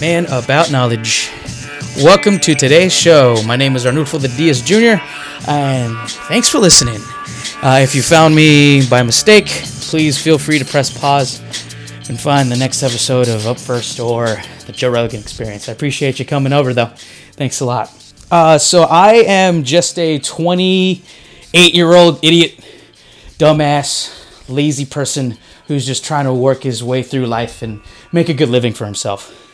Man About Knowledge. Welcome to today's show. My name is Arnulfo the Diaz Jr., and thanks for listening. Uh, if you found me by mistake, please feel free to press pause and find the next episode of Up First or the Joe Rogan Experience. I appreciate you coming over, though. Thanks a lot. Uh, so, I am just a 28 year old idiot, dumbass, lazy person who's just trying to work his way through life and make a good living for himself.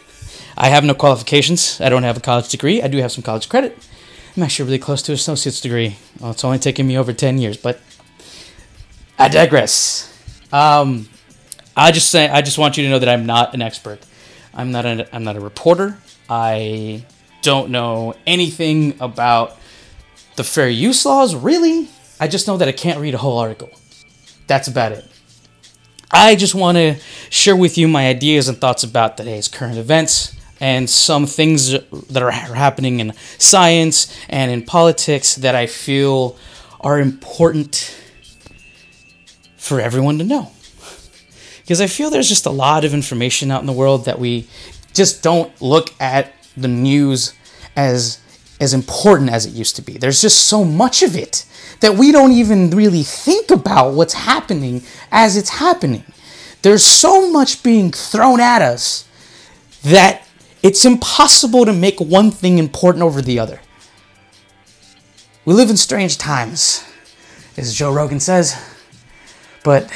I have no qualifications. I don't have a college degree. I do have some college credit. I'm actually really close to an associate's degree. Well, it's only taken me over 10 years, but I digress. Um, I just say I just want you to know that I'm not an expert. I'm not a, I'm not a reporter. I don't know anything about the fair use laws, really. I just know that I can't read a whole article. That's about it. I just want to share with you my ideas and thoughts about today's current events and some things that are happening in science and in politics that I feel are important for everyone to know. Because I feel there's just a lot of information out in the world that we just don't look at the news as as important as it used to be. There's just so much of it that we don't even really think about what's happening as it's happening. There's so much being thrown at us that it's impossible to make one thing important over the other. We live in strange times, as Joe Rogan says, but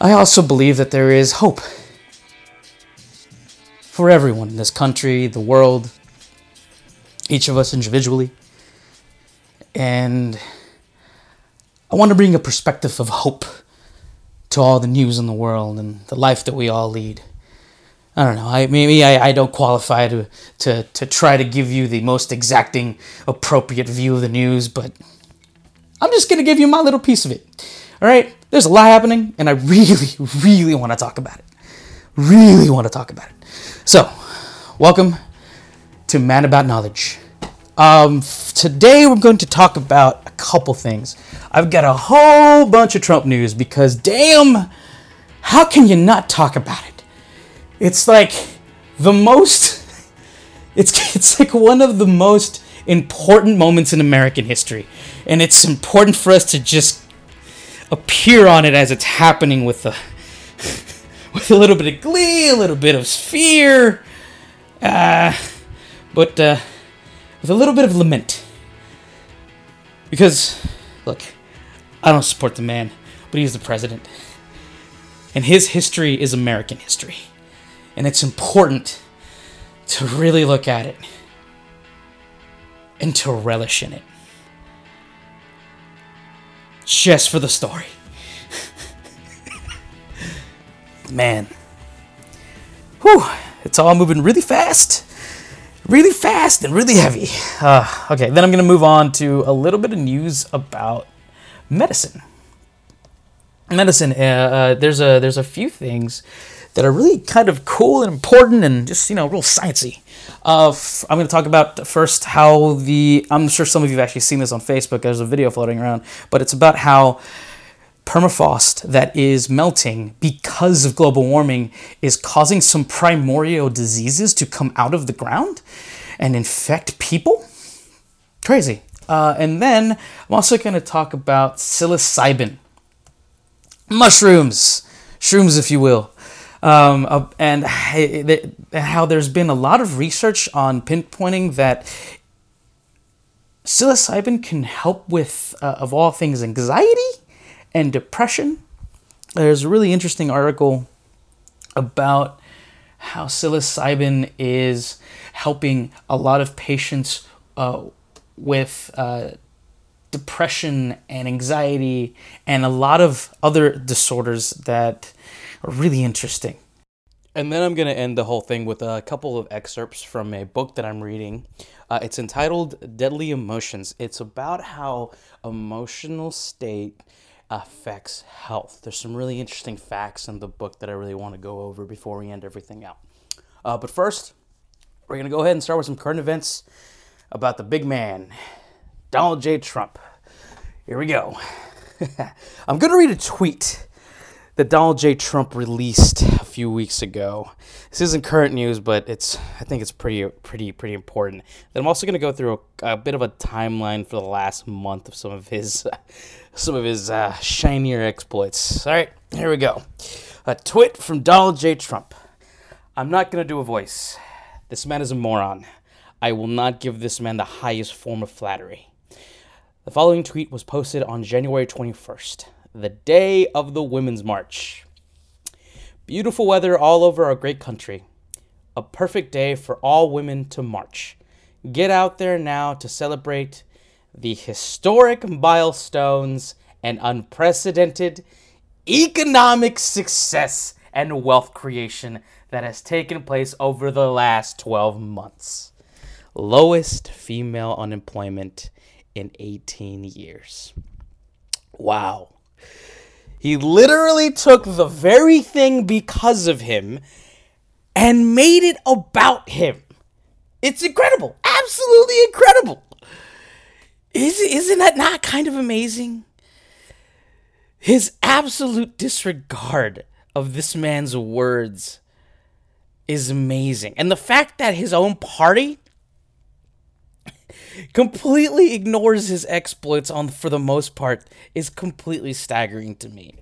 I also believe that there is hope for everyone in this country, the world, each of us individually. And I want to bring a perspective of hope to all the news in the world and the life that we all lead. I don't know. I maybe I, I don't qualify to, to to try to give you the most exacting, appropriate view of the news, but I'm just gonna give you my little piece of it. All right. There's a lot happening, and I really, really want to talk about it. Really want to talk about it. So, welcome to Man About Knowledge. Um, today we're going to talk about a couple things. I've got a whole bunch of Trump news because damn, how can you not talk about it? It's like the most it's it's like one of the most important moments in American history. And it's important for us to just appear on it as it's happening with a with a little bit of glee, a little bit of fear, uh, but uh, with a little bit of lament. Because, look, I don't support the man, but he's the president. And his history is American history. And it's important to really look at it and to relish in it. Just for the story. Man. Whew, it's all moving really fast really fast and really heavy. Uh, okay, then I'm going to move on to a little bit of news about medicine. Medicine, uh, uh, there's a there's a few things that are really kind of cool and important and just you know real sciencey. Uh, f- I'm going to talk about first how the I'm sure some of you have actually seen this on Facebook. There's a video floating around, but it's about how permafrost that is melting because of global warming is causing some primordial diseases to come out of the ground and infect people. Crazy. Uh, and then I'm also going to talk about psilocybin, mushrooms, shrooms, if you will. Um, uh, and how there's been a lot of research on pinpointing that psilocybin can help with, uh, of all things, anxiety and depression. There's a really interesting article about how psilocybin is helping a lot of patients uh, with uh, depression and anxiety and a lot of other disorders that really interesting. And then I'm going to end the whole thing with a couple of excerpts from a book that I'm reading. Uh, it's entitled Deadly Emotions. It's about how emotional state affects health. There's some really interesting facts in the book that I really want to go over before we end everything out. Uh, but first, we're going to go ahead and start with some current events about the big man, Donald J. Trump. Here we go. I'm going to read a tweet that Donald J. Trump released a few weeks ago. This isn't current news, but it's I think it's pretty pretty pretty important. Then I'm also going to go through a, a, bit of a timeline for the last month of some of his some of his uh, shinier exploits. All right, here we go. A tweet from Donald J. Trump. I'm not going to do a voice. This man is a moron. I will not give this man the highest form of flattery. The following tweet was posted on January 21st, the day of the Women's March. Beautiful weather all over our great country. A perfect day for all women to march. Get out there now to celebrate the historic milestones and unprecedented economic success and wealth creation that has taken place over the last 12 months. Lowest female unemployment in 18 years. Wow. He literally took the very thing because of him and made it about him. It's incredible. Absolutely incredible. Is, isn't that not kind of amazing? His absolute disregard of this man's words is amazing. And the fact that his own party completely ignores his exploits on for the most part is completely staggering to me.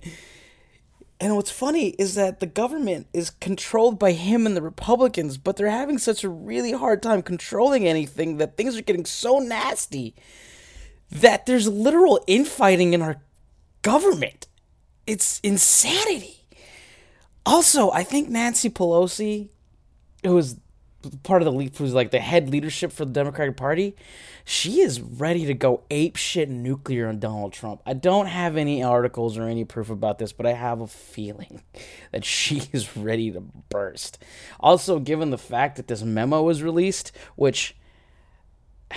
And what's funny is that the government is controlled by him and the Republicans, but they're having such a really hard time controlling anything that things are getting so nasty that there's literal infighting in our government. It's insanity. Also, I think Nancy Pelosi, who was part of the who's like the head leadership for the Democratic Party, she is ready to go ape shit nuclear on Donald Trump. I don't have any articles or any proof about this, but I have a feeling that she is ready to burst. Also, given the fact that this memo was released, which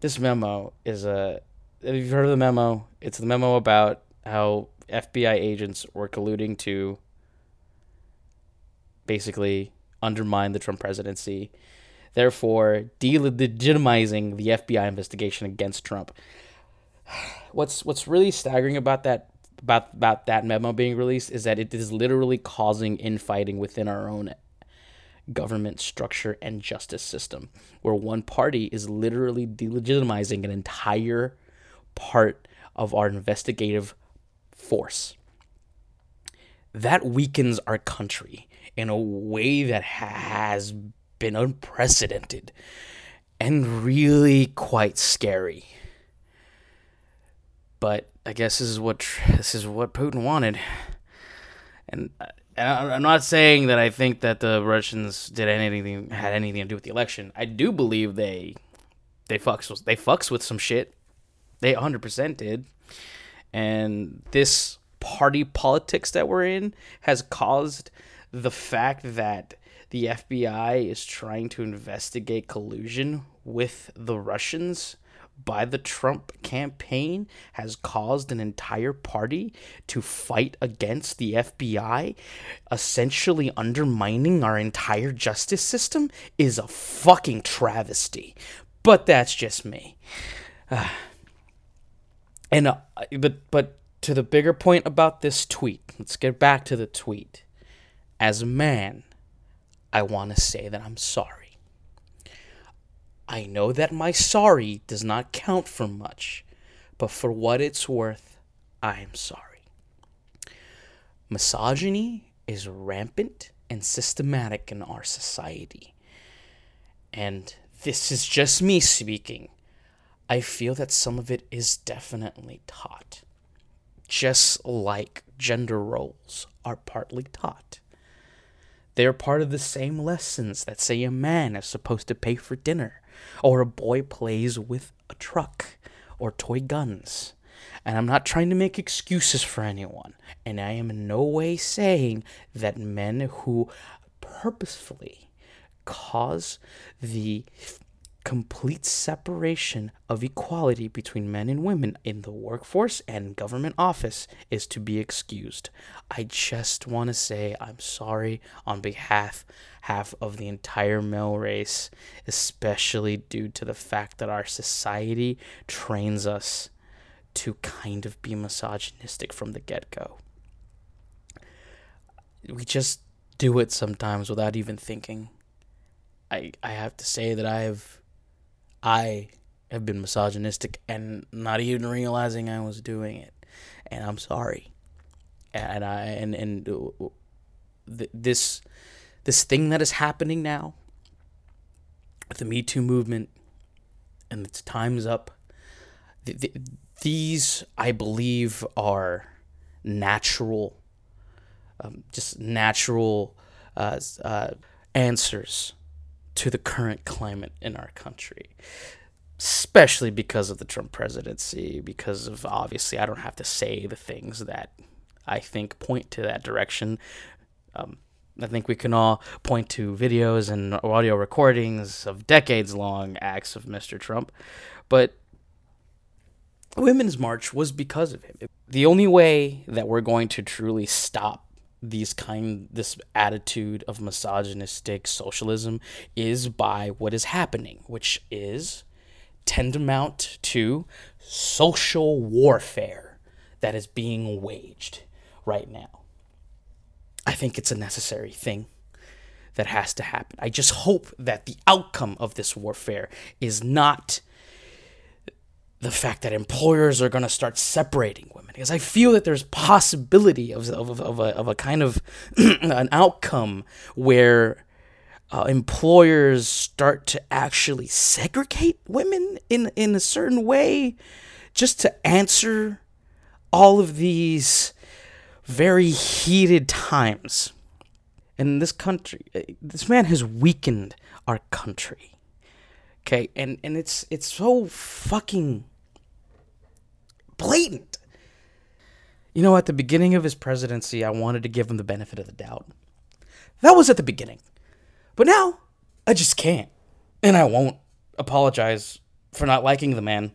this memo is a have you heard of the memo? It's the memo about how FBI agents were colluding to basically undermine the Trump presidency, therefore delegitimizing the FBI investigation against Trump. What's what's really staggering about that about about that memo being released is that it is literally causing infighting within our own government structure and justice system, where one party is literally delegitimizing an entire part of our investigative force. That weakens our country in a way that has been unprecedented and really quite scary. But I guess this is what this is what Putin wanted, and, uh, and I'm not saying that I think that the Russians did anything had anything to do with the election. I do believe they they fucks they fucks with some shit. They 100% did, and this party politics that we're in has caused the fact that the FBI is trying to investigate collusion with the Russians by the Trump campaign has caused an entire party to fight against the FBI, essentially undermining our entire justice system, is a fucking travesty. But that's just me. And uh, but but to the bigger point about this tweet, let's get back to the tweet as a man, I want to say that I'm sorry. I know that my sorry does not count for much, but for what it's worth, I'm sorry. Misogyny is rampant and systematic in our society. And this is just me speaking. I feel that some of it is definitely taught, just like gender roles are partly taught. They are part of the same lessons that say a man is supposed to pay for dinner, or a boy plays with a truck, or toy guns. And I'm not trying to make excuses for anyone. And I am in no way saying that men who purposefully cause the complete separation of equality between men and women in the workforce and government office is to be excused. I just want to say I'm sorry on behalf half of the entire male race, especially due to the fact that our society trains us to kind of be misogynistic from the get-go. we just do it sometimes without even thinking. I I have to say that I have I have been misogynistic and not even realizing I was doing it. And I'm sorry. And I and and uh, th- this this thing that is happening now with the Me Too movement and its time's up. Th- th- these, I believe, are natural, um, just natural uh, uh, answers to the current climate in our country. Especially because of the Trump presidency, because of obviously, I don't have to say the things that I think point to that direction. Um, I think we can all point to videos and audio recordings of decades long acts of Mr. Trump. But Women's March was because of him. The only way that we're going to truly stop these kind this attitude of misogynistic socialism is by what is happening, which is tantamount to social warfare that is being waged right now. I think it's a necessary thing that has to happen. I just hope that the outcome of this warfare is not the fact that employers are going to start separating women because I feel that there's possibility of, of, of, a, of a kind of an outcome where uh, employers start to actually segregate women in, in a certain way just to answer all of these very heated times. in this country, uh, this man has weakened our country. Okay, and and it's it's so fucking blatant. You know, at the beginning of his presidency, I wanted to give him the benefit of the doubt. That was at the beginning. But now, I just can't. And I won't apologize for not liking the man.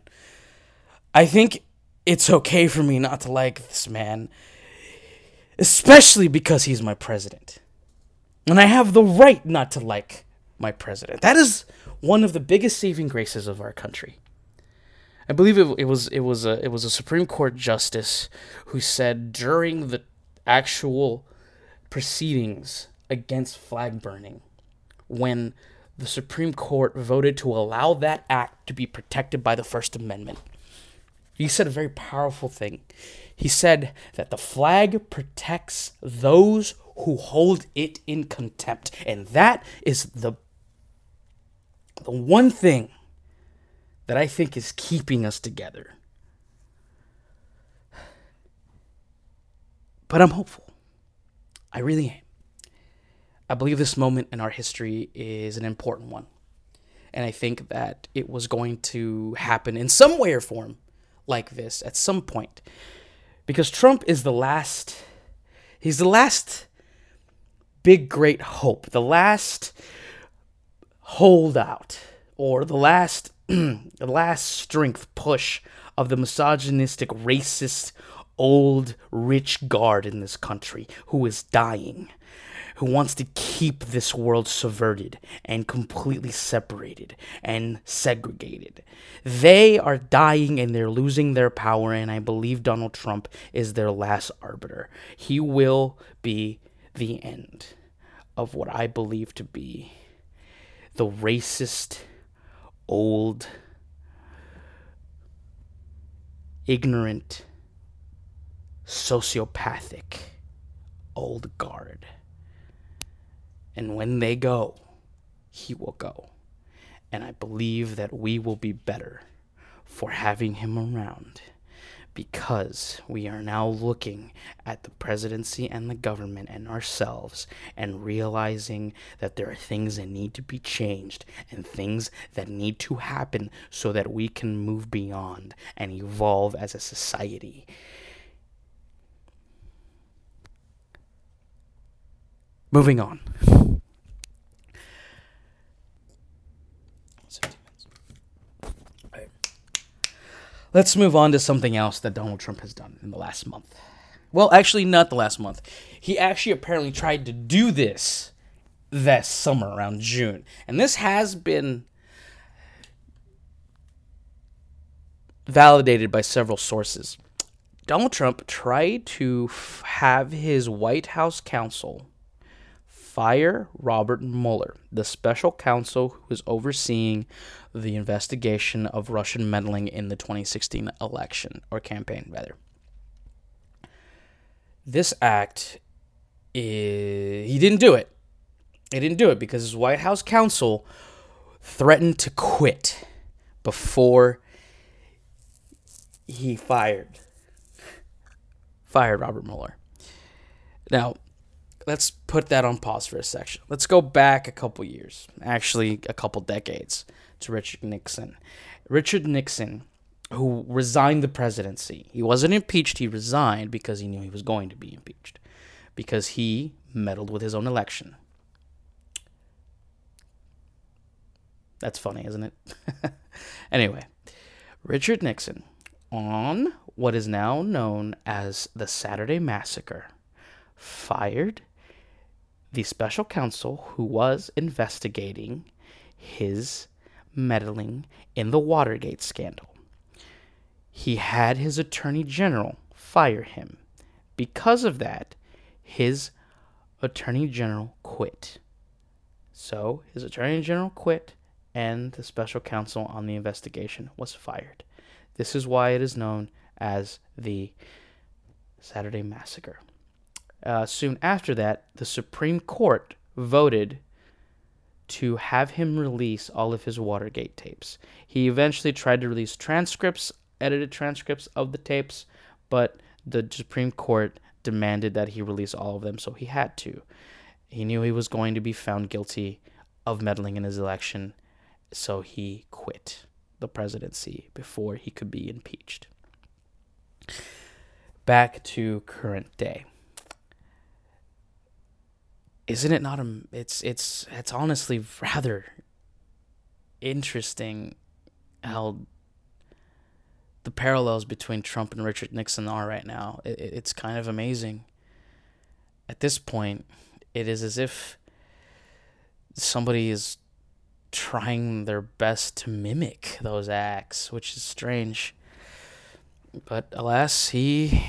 I think it's okay for me not to like this man especially because he's my president. And I have the right not to like my president. That is one of the biggest saving graces of our country. I believe it, it was it was a it was a Supreme Court justice who said during the actual proceedings against flag burning when the Supreme Court voted to allow that act to be protected by the First Amendment. He said a very powerful thing. He said that the flag protects those who hold it in contempt. And that is the, the one thing that I think is keeping us together. But I'm hopeful. I really am. I believe this moment in our history is an important one. And I think that it was going to happen in some way or form like this at some point because Trump is the last he's the last big great hope, the last holdout or the last last strength push of the misogynistic racist old rich guard in this country who is dying who wants to keep this world subverted and completely separated and segregated. They are dying and they're losing their power, and I believe Donald Trump is their last arbiter. He will be the end of what I believe to be the racist, old, ignorant, sociopathic old guard. And when they go, he will go. And I believe that we will be better for having him around because we are now looking at the presidency and the government and ourselves and realizing that there are things that need to be changed and things that need to happen so that we can move beyond and evolve as a society. Moving on. Let's move on to something else that Donald Trump has done in the last month. Well, actually, not the last month. He actually apparently tried to do this this summer around June. And this has been validated by several sources. Donald Trump tried to f- have his White House counsel fire Robert Mueller, the special counsel who is overseeing the investigation of Russian meddling in the 2016 election or campaign, rather. This act, is, he didn't do it. He didn't do it because his White House counsel threatened to quit before he fired fired Robert Mueller. Now, let's put that on pause for a section. Let's go back a couple years, actually a couple decades, to Richard Nixon. Richard Nixon, who resigned the presidency, he wasn't impeached, he resigned because he knew he was going to be impeached, because he meddled with his own election. That's funny, isn't it? anyway, Richard Nixon, on what is now known as the Saturday Massacre, fired the special counsel who was investigating his meddling in the Watergate scandal. He had his attorney general fire him. Because of that, his attorney general quit. So, his attorney general quit, and the special counsel on the investigation was fired. This is why it is known as the Saturday Massacre. Uh, soon after that, the Supreme Court voted to have him release all of his Watergate tapes. He eventually tried to release transcripts, edited transcripts of the tapes, but the Supreme Court demanded that he release all of them, so he had to. He knew he was going to be found guilty of meddling in his election, so he quit the presidency before he could be impeached. Back to current day. Isn't it not a it's it's it's honestly rather interesting how the parallels between Trump and Richard Nixon are right now. It, it's kind of amazing. At this point, it is as if somebody is trying their best to mimic those acts, which is strange. But alas, he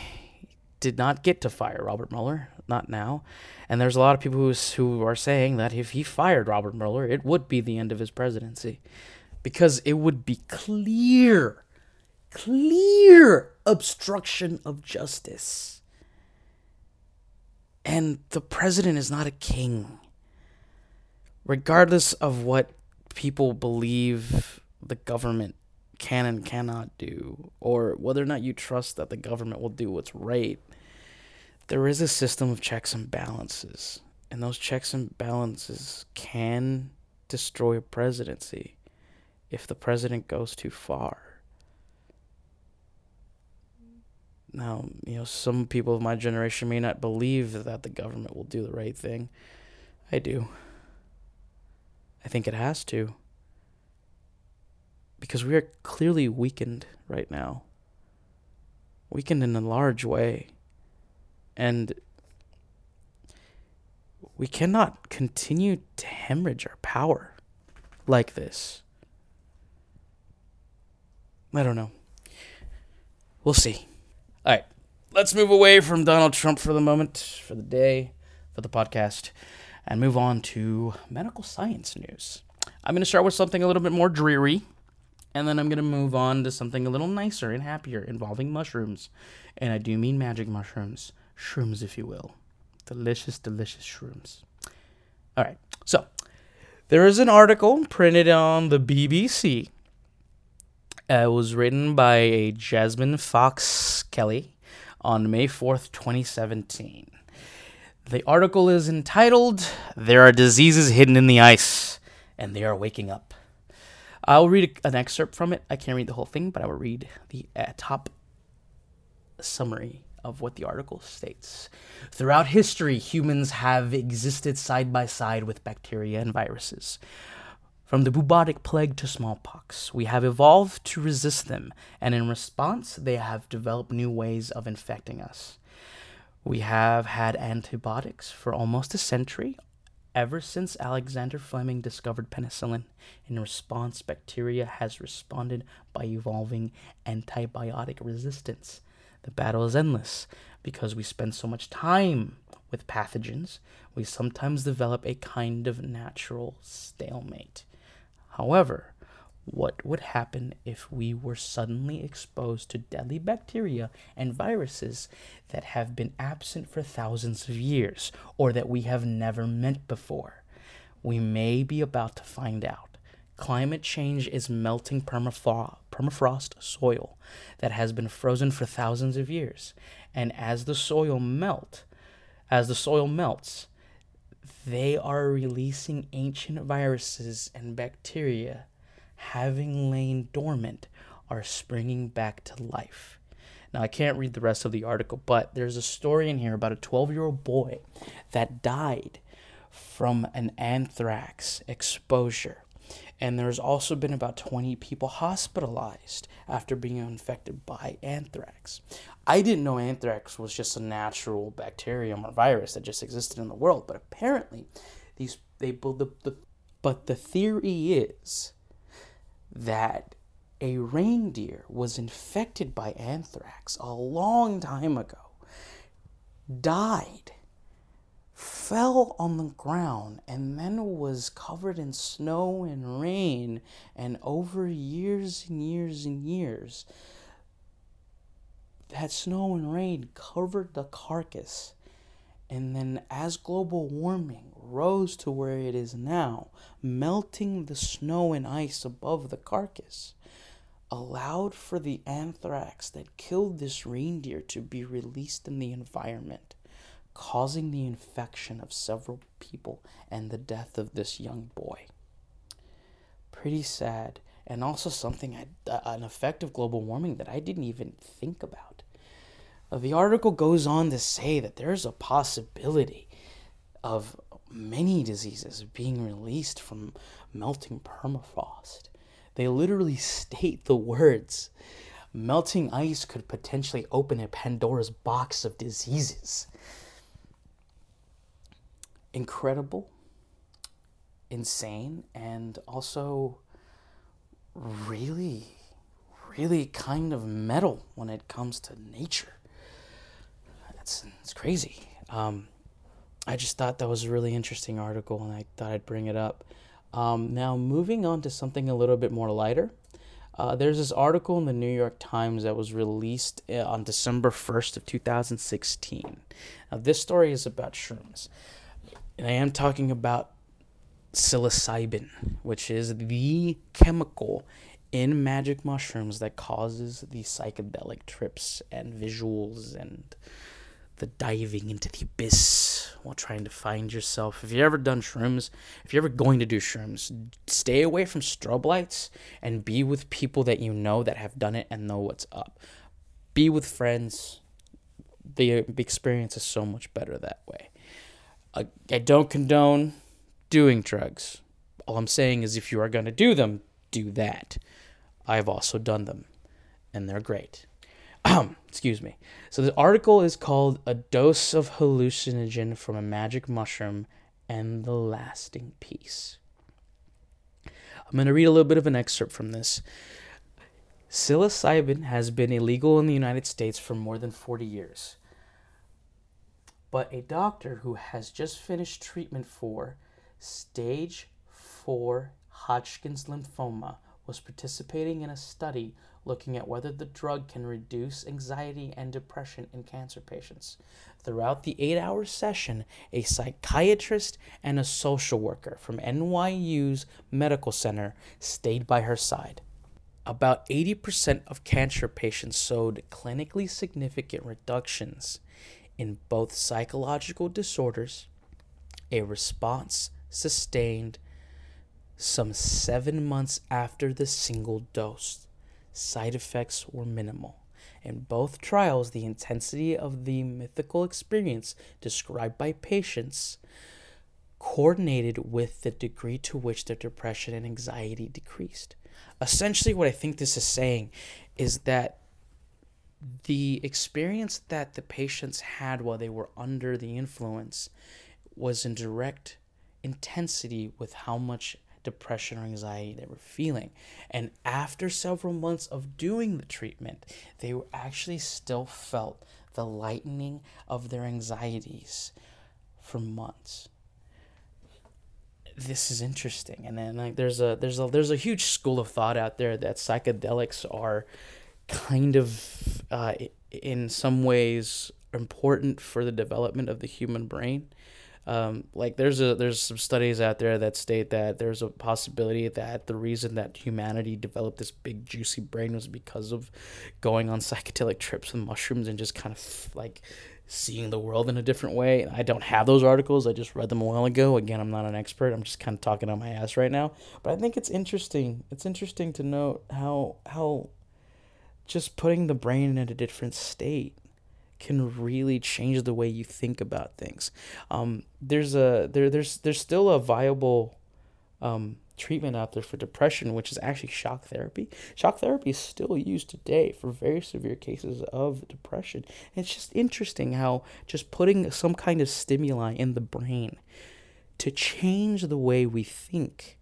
did not get to fire Robert Mueller, not now. And there's a lot of people who, who are saying that if he fired Robert Mueller, it would be the end of his presidency. Because it would be clear, clear obstruction of justice. And the president is not a king. Regardless of what people believe the government can and cannot do, or whether or not you trust that the government will do what's right, there is a system of checks and balances. And those checks and balances can destroy a presidency if the president goes too far. Now, you know, some people of my generation may not believe that the government will do the right thing. I do. I think it has to. Because we are clearly weakened right now. Weakened in a large way. And we cannot continue to hemorrhage our power like this. I don't know. We'll see. All right. Let's move away from Donald Trump for the moment, for the day, for the podcast and move on to medical science news. I'm going to start with something a little bit more dreary, and then I'm going to move on to something a little nicer and happier involving mushrooms. And I do mean magic mushrooms, shrooms, if you will. Delicious, delicious shrooms. All right, so there is an article printed on the BBC. Uh, it was written by a Jasmine Fox Kelly on May 4th, 2017. The article is entitled There Are Diseases Hidden in the Ice, and They Are Waking Up. I'll read an excerpt from it. I can't read the whole thing, but I will read the uh, top summary of what the article states. Throughout history, humans have existed side by side with bacteria and viruses. From the bubonic plague to smallpox, we have evolved to resist them, and in response, they have developed new ways of infecting us. We have had antibiotics for almost a century, ever since Alexander Fleming discovered penicillin. In response, bacteria has responded by evolving antibiotic resistance. The battle is endless because we spend so much time with pathogens, we sometimes develop a kind of natural stalemate. However, what would happen if we were suddenly exposed to deadly bacteria and viruses that have been absent for thousands of years or that we have never met before? We may be about to find out. Climate change is melting permafrost soil that has been frozen for thousands of years. And as the soil melt, as the soil melts, they are releasing ancient viruses and bacteria having lain dormant are springing back to life. Now, I can't read the rest of the article, but there's a story in here about a 12 year old boy that died from an anthrax exposure. And there's also been about 20 people hospitalized after being infected by anthrax. I didn't know anthrax was just a natural bacterium or virus that just existed in the world, but apparently these they the, the but the theory is that a reindeer was infected by anthrax a long time ago, died, fell on the ground, and then was covered in snow and rain, and over years and years and years, that snow and rain covered the carcass. And then, as global warming rose to where it is now, melting the snow and ice above the carcass allowed for the anthrax that killed this reindeer to be released in the environment, causing the infection of several people and the death of this young boy. Pretty sad, and also something, uh, an effect of global warming that I didn't even think about. Uh, the article goes on to say that there's a possibility of many diseases being released from melting permafrost. They literally state the words melting ice could potentially open a Pandora's box of diseases. Incredible, insane, and also really, really kind of metal when it comes to nature. It's, it's crazy. Um, I just thought that was a really interesting article and I thought I'd bring it up. Um, now, moving on to something a little bit more lighter. Uh, there's this article in the New York Times that was released uh, on December 1st of 2016. Now, this story is about shrooms. And I am talking about psilocybin, which is the chemical in magic mushrooms that causes the psychedelic trips and visuals and the diving into the abyss while trying to find yourself. If you've ever done shrooms, if you're ever going to do shrooms, stay away from strobe lights and be with people that you know that have done it and know what's up. Be with friends. The experience is so much better that way. I, I don't condone doing drugs. All I'm saying is if you are going to do them, do that. I've also done them, and they're great. Excuse me. So the article is called A Dose of Hallucinogen from a Magic Mushroom and the Lasting Peace. I'm going to read a little bit of an excerpt from this. Psilocybin has been illegal in the United States for more than 40 years. But a doctor who has just finished treatment for stage 4 Hodgkin's lymphoma was participating in a study looking at whether the drug can reduce anxiety and depression in cancer patients. Throughout the eight hour session, a psychiatrist and a social worker from NYU's medical center stayed by her side. About 80% of cancer patients showed clinically significant reductions in both psychological disorders, a response sustained some seven months after the single dose. Side effects were minimal. In both trials, the intensity of the mythical experience described by patients coordinated with the degree to which their depression and anxiety decreased. Essentially, what I think this is saying is that the experience that the patients had while they were under the influence was in direct intensity with how much depression or anxiety they were feeling. And after several months of doing the treatment, they were actually still felt the lightening of their anxieties for months. This is interesting. And then like there's a there's a there's a huge school of thought out there that psychedelics are kind of uh, in some ways important for the development of the human brain um, like there's a there's some studies out there that state that there's a possibility that the reason that humanity developed this big juicy brain was because of going on psychedelic trips with mushrooms and just kind of like seeing the world in a different way. I don't have those articles. I just read them a while ago. Again, I'm not an expert. I'm just kind of talking on my ass right now. But I think it's interesting. It's interesting to note how how just putting the brain in a different state can really change the way you think about things. Um, there's a there there's there's still a viable um, treatment out there for depression, which is actually shock therapy. Shock therapy is still used today for very severe cases of depression. And it's just interesting how just putting some kind of stimuli in the brain to change the way we think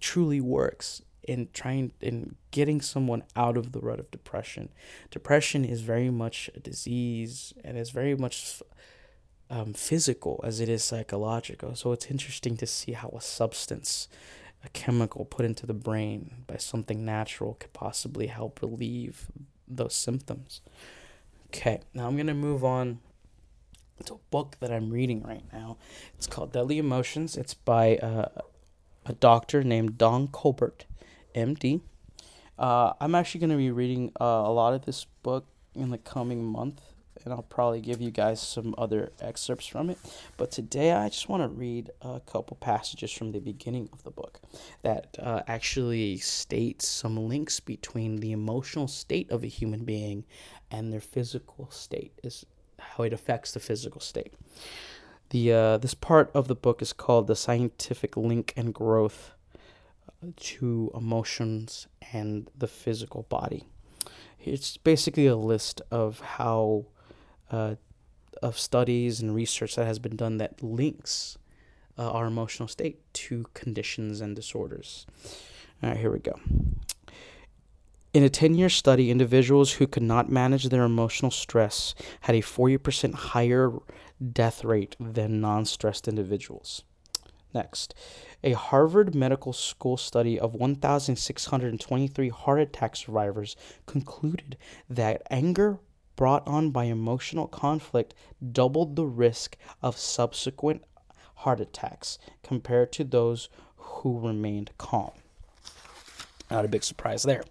truly works in trying in getting someone out of the rut of depression. Depression is very much a disease and is very much um, physical as it is psychological. So it's interesting to see how a substance, a chemical put into the brain by something natural could possibly help relieve those symptoms. Okay, now I'm to move on to a book that I'm reading right now. It's called Deadly Emotions. It's by uh, a doctor named Don Colbert. MD. Uh, I'm actually going to be reading uh, a lot of this book in the coming month, and I'll probably give you guys some other excerpts from it. But today, I just want to read a couple passages from the beginning of the book that uh, actually states some links between the emotional state of a human being and their physical state, is how it affects the physical state. The uh, this part of the book is called the scientific link and growth to emotions and the physical body. It's basically a list of how uh, of studies and research that has been done that links uh, our emotional state to conditions and disorders. All right, here we go. In a 10 year study, individuals who could not manage their emotional stress had a 40% higher death rate than non stressed individuals. Next, a Harvard Medical School study of 1,623 heart attack survivors concluded that anger brought on by emotional conflict doubled the risk of subsequent heart attacks compared to those who remained calm. Not a big surprise there.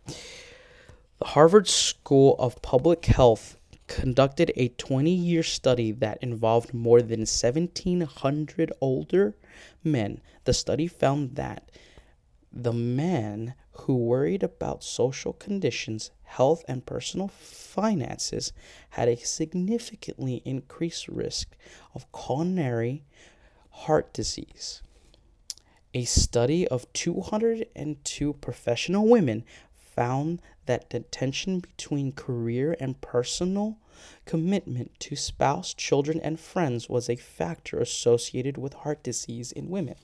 The Harvard School of Public Health conducted a 20 year study that involved more than 1,700 older men. The study found that the men who worried about social conditions, health, and personal finances had a significantly increased risk of coronary heart disease. A study of 202 professional women found that the tension between career and personal commitment to spouse, children, and friends was a factor associated with heart disease in women.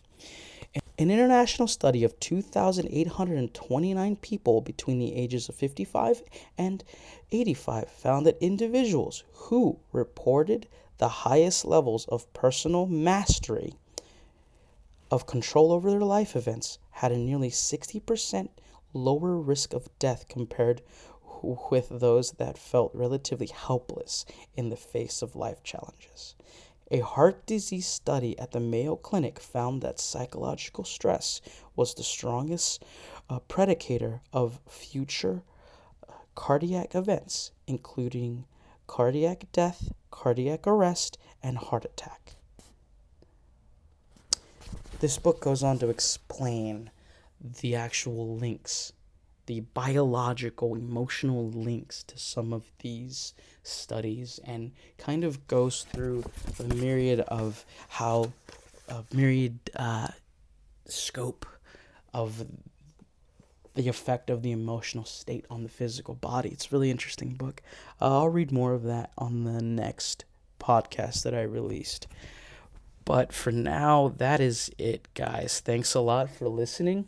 An international study of 2,829 people between the ages of 55 and 85 found that individuals who reported the highest levels of personal mastery of control over their life events had a nearly 60% lower risk of death compared with those that felt relatively helpless in the face of life challenges. A heart disease study at the Mayo Clinic found that psychological stress was the strongest uh, predicator of future uh, cardiac events, including cardiac death, cardiac arrest, and heart attack. This book goes on to explain the actual links, the biological, emotional links to some of these studies, and kind of goes through the myriad of how a myriad uh, scope of the effect of the emotional state on the physical body. It's really interesting book. Uh, I'll read more of that on the next podcast that I released. But for now, that is it, guys. Thanks a lot for listening.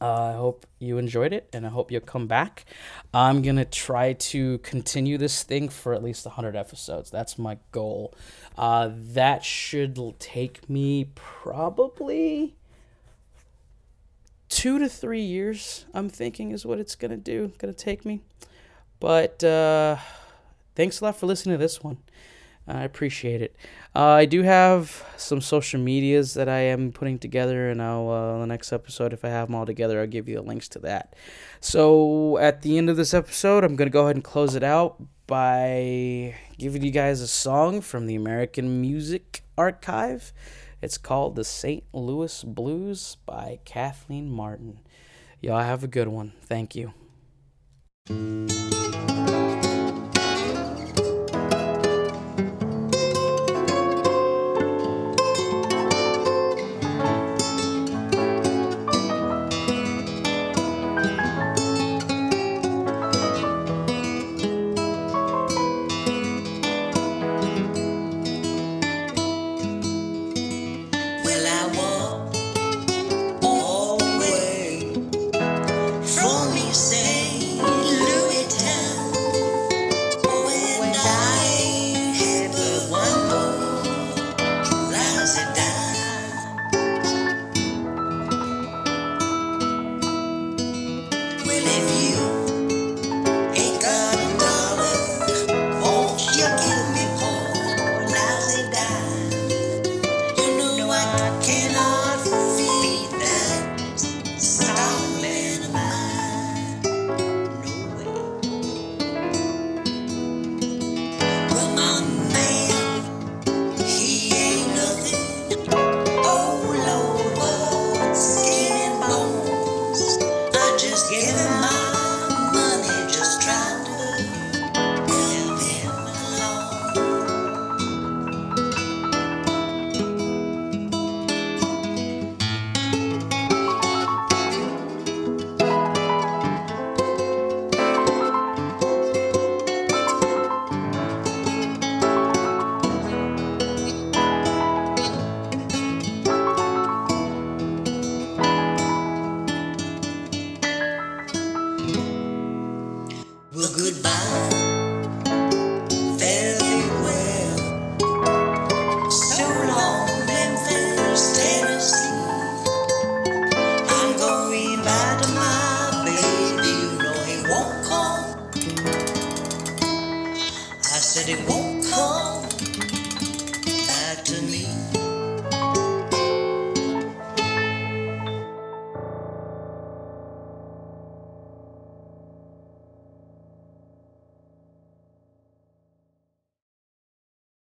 Uh, I hope you enjoyed it and I hope you'll come back. I'm going to try to continue this thing for at least 100 episodes. That's my goal. Uh, that should take me probably two to three years, I'm thinking, is what it's going to do. Going to take me. But uh, thanks a lot for listening to this one. I appreciate it. Uh, I do have some social medias that I am putting together, and I'll uh, the next episode, if I have them all together, I'll give you the links to that. So at the end of this episode, I'm gonna go ahead and close it out by giving you guys a song from the American Music Archive. It's called "The St. Louis Blues" by Kathleen Martin. Y'all have a good one. Thank you.